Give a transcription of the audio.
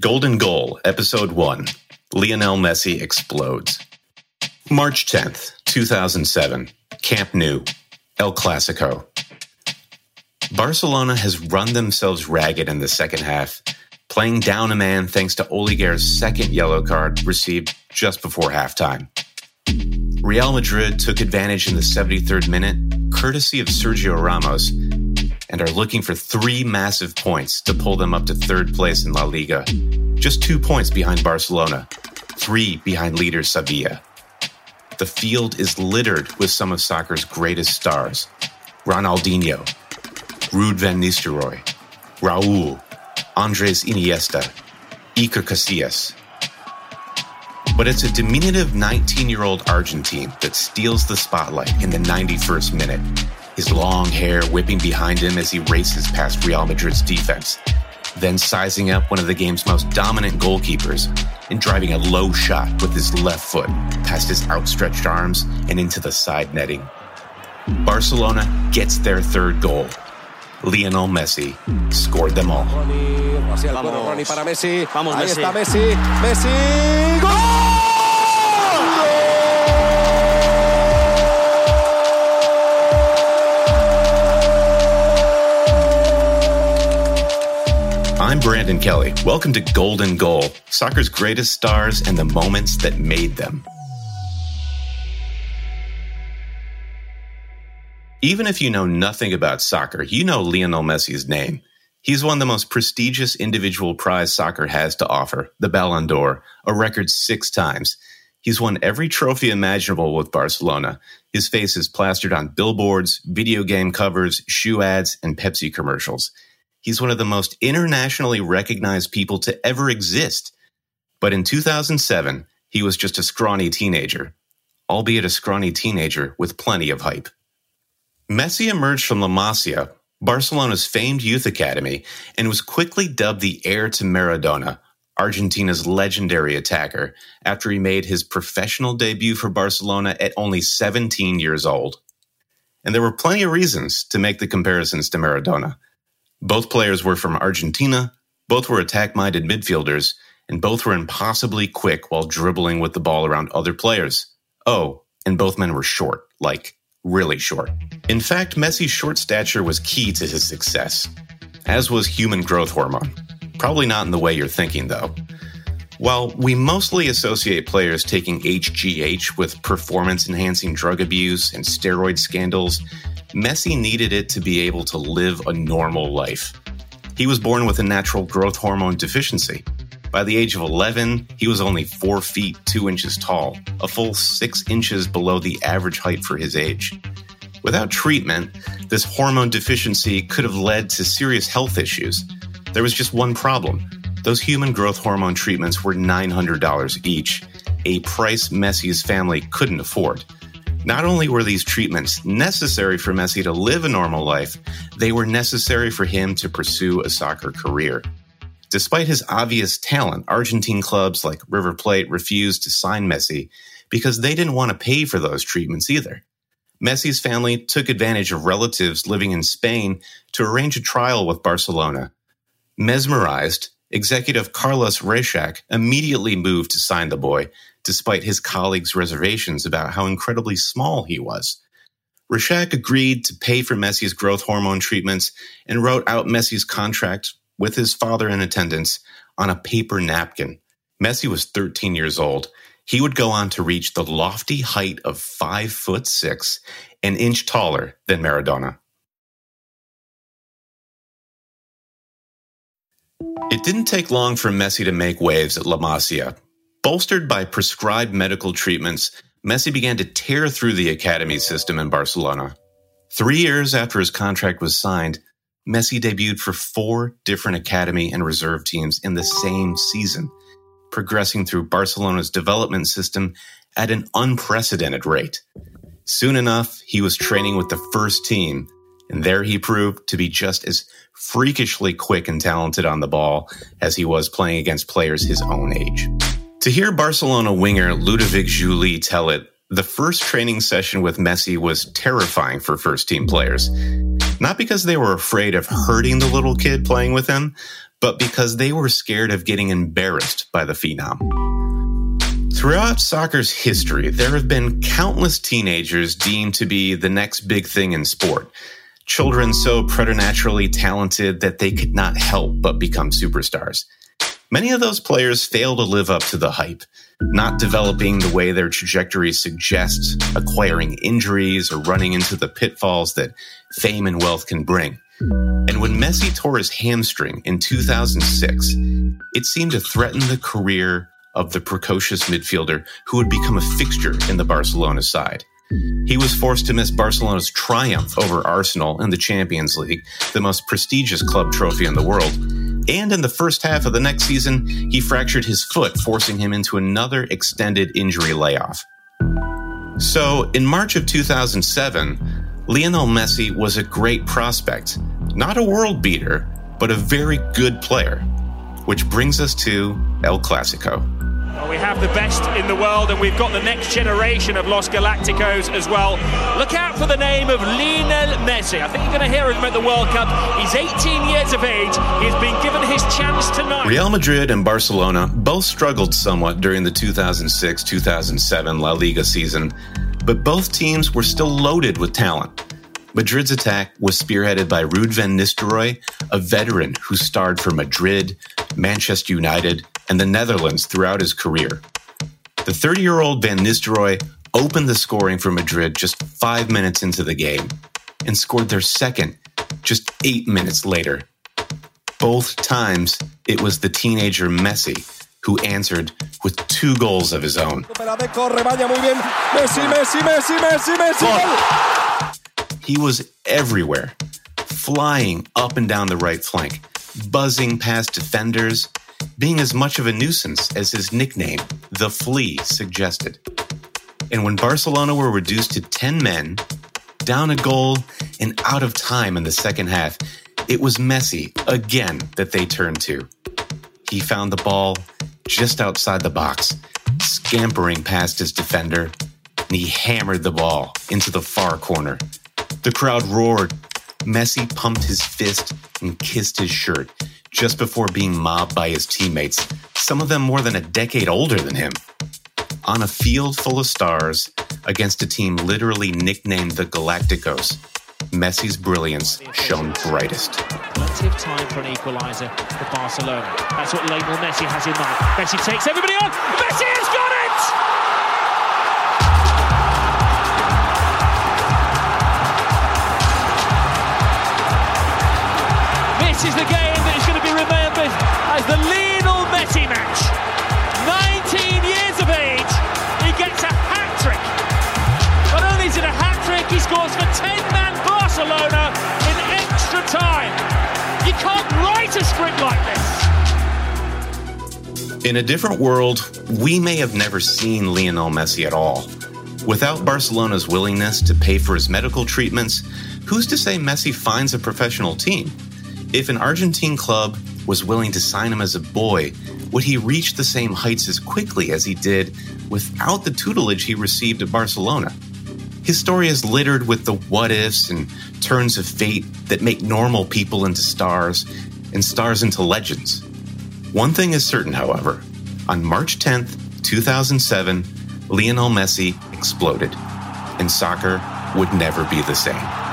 Golden Goal, Episode 1 Lionel Messi Explodes. March 10th, 2007, Camp Nou, El Clasico. Barcelona has run themselves ragged in the second half, playing down a man thanks to Oleguer's second yellow card received just before halftime. Real Madrid took advantage in the 73rd minute, courtesy of Sergio Ramos, and are looking for three massive points to pull them up to third place in La Liga. Just two points behind Barcelona, three behind leader Sevilla. The field is littered with some of soccer's greatest stars Ronaldinho, Ruud van Nistelrooy, Raul, Andres Iniesta, Iker Casillas. But it's a diminutive 19 year old Argentine that steals the spotlight in the 91st minute his long hair whipping behind him as he races past Real Madrid's defense, then sizing up one of the game's most dominant goalkeepers and driving a low shot with his left foot past his outstretched arms and into the side netting. Barcelona gets their third goal. Lionel Messi scored them all. Ronnie, para Messi. Vamos, Ahí Messi. está Messi. Messi. ¡Gol! I'm Brandon Kelly. Welcome to Golden Goal, soccer's greatest stars and the moments that made them. Even if you know nothing about soccer, you know Lionel Messi's name. He's won the most prestigious individual prize soccer has to offer, the Ballon d'Or, a record six times. He's won every trophy imaginable with Barcelona. His face is plastered on billboards, video game covers, shoe ads, and Pepsi commercials. He's one of the most internationally recognized people to ever exist. But in 2007, he was just a scrawny teenager, albeit a scrawny teenager with plenty of hype. Messi emerged from La Masia, Barcelona's famed youth academy, and was quickly dubbed the heir to Maradona, Argentina's legendary attacker, after he made his professional debut for Barcelona at only 17 years old. And there were plenty of reasons to make the comparisons to Maradona. Both players were from Argentina, both were attack minded midfielders, and both were impossibly quick while dribbling with the ball around other players. Oh, and both men were short, like really short. In fact, Messi's short stature was key to his success, as was human growth hormone. Probably not in the way you're thinking, though. While we mostly associate players taking HGH with performance enhancing drug abuse and steroid scandals, Messi needed it to be able to live a normal life. He was born with a natural growth hormone deficiency. By the age of 11, he was only 4 feet 2 inches tall, a full 6 inches below the average height for his age. Without treatment, this hormone deficiency could have led to serious health issues. There was just one problem those human growth hormone treatments were $900 each, a price Messi's family couldn't afford. Not only were these treatments necessary for Messi to live a normal life, they were necessary for him to pursue a soccer career. Despite his obvious talent, Argentine clubs like River Plate refused to sign Messi because they didn't want to pay for those treatments either. Messi's family took advantage of relatives living in Spain to arrange a trial with Barcelona. Mesmerized, executive Carlos Rexach immediately moved to sign the boy, despite his colleagues' reservations about how incredibly small he was. Rexach agreed to pay for Messi's growth hormone treatments and wrote out Messi's contract with his father in attendance on a paper napkin. Messi was 13 years old. He would go on to reach the lofty height of five foot six, an inch taller than Maradona. It didn't take long for Messi to make waves at La Masia, Bolstered by prescribed medical treatments, Messi began to tear through the academy system in Barcelona. Three years after his contract was signed, Messi debuted for four different academy and reserve teams in the same season, progressing through Barcelona's development system at an unprecedented rate. Soon enough, he was training with the first team, and there he proved to be just as freakishly quick and talented on the ball as he was playing against players his own age. To hear Barcelona winger Ludovic Giuly tell it, the first training session with Messi was terrifying for first team players. Not because they were afraid of hurting the little kid playing with him, but because they were scared of getting embarrassed by the phenom. Throughout soccer's history, there have been countless teenagers deemed to be the next big thing in sport. Children so preternaturally talented that they could not help but become superstars. Many of those players fail to live up to the hype, not developing the way their trajectory suggests, acquiring injuries or running into the pitfalls that fame and wealth can bring. And when Messi tore his hamstring in 2006, it seemed to threaten the career of the precocious midfielder who would become a fixture in the Barcelona side. He was forced to miss Barcelona's triumph over Arsenal in the Champions League, the most prestigious club trophy in the world, and in the first half of the next season, he fractured his foot, forcing him into another extended injury layoff. So, in March of 2007, Lionel Messi was a great prospect, not a world beater, but a very good player. Which brings us to El Clasico. Well, we have the best in the world, and we've got the next generation of Los Galacticos as well. Look out for the name of Lionel Messi. I think you're going to hear him at the World Cup. He's 18 years of age. He's been given his chance tonight. Real Madrid and Barcelona both struggled somewhat during the 2006 2007 La Liga season, but both teams were still loaded with talent. Madrid's attack was spearheaded by Ruud van Nistelrooy, a veteran who starred for Madrid, Manchester United, and the Netherlands throughout his career. The 30 year old Van Nistelrooy opened the scoring for Madrid just five minutes into the game and scored their second just eight minutes later. Both times, it was the teenager Messi who answered with two goals of his own. He was everywhere, flying up and down the right flank, buzzing past defenders, being as much of a nuisance as his nickname, the Flea, suggested. And when Barcelona were reduced to 10 men, down a goal, and out of time in the second half, it was Messi again that they turned to. He found the ball just outside the box, scampering past his defender, and he hammered the ball into the far corner. The crowd roared. Messi pumped his fist and kissed his shirt just before being mobbed by his teammates, some of them more than a decade older than him. On a field full of stars against a team literally nicknamed the Galacticos, Messi's brilliance shone brightest. Plenty of time for an equaliser for Barcelona. That's what Lionel Messi has in mind. Messi takes everybody on. Messi has got it! In a different world, we may have never seen Lionel Messi at all. Without Barcelona's willingness to pay for his medical treatments, who's to say Messi finds a professional team? If an Argentine club was willing to sign him as a boy, would he reach the same heights as quickly as he did without the tutelage he received at Barcelona? His story is littered with the what ifs and turns of fate that make normal people into stars and stars into legends. One thing is certain, however on March 10th, 2007, Lionel Messi exploded, and soccer would never be the same.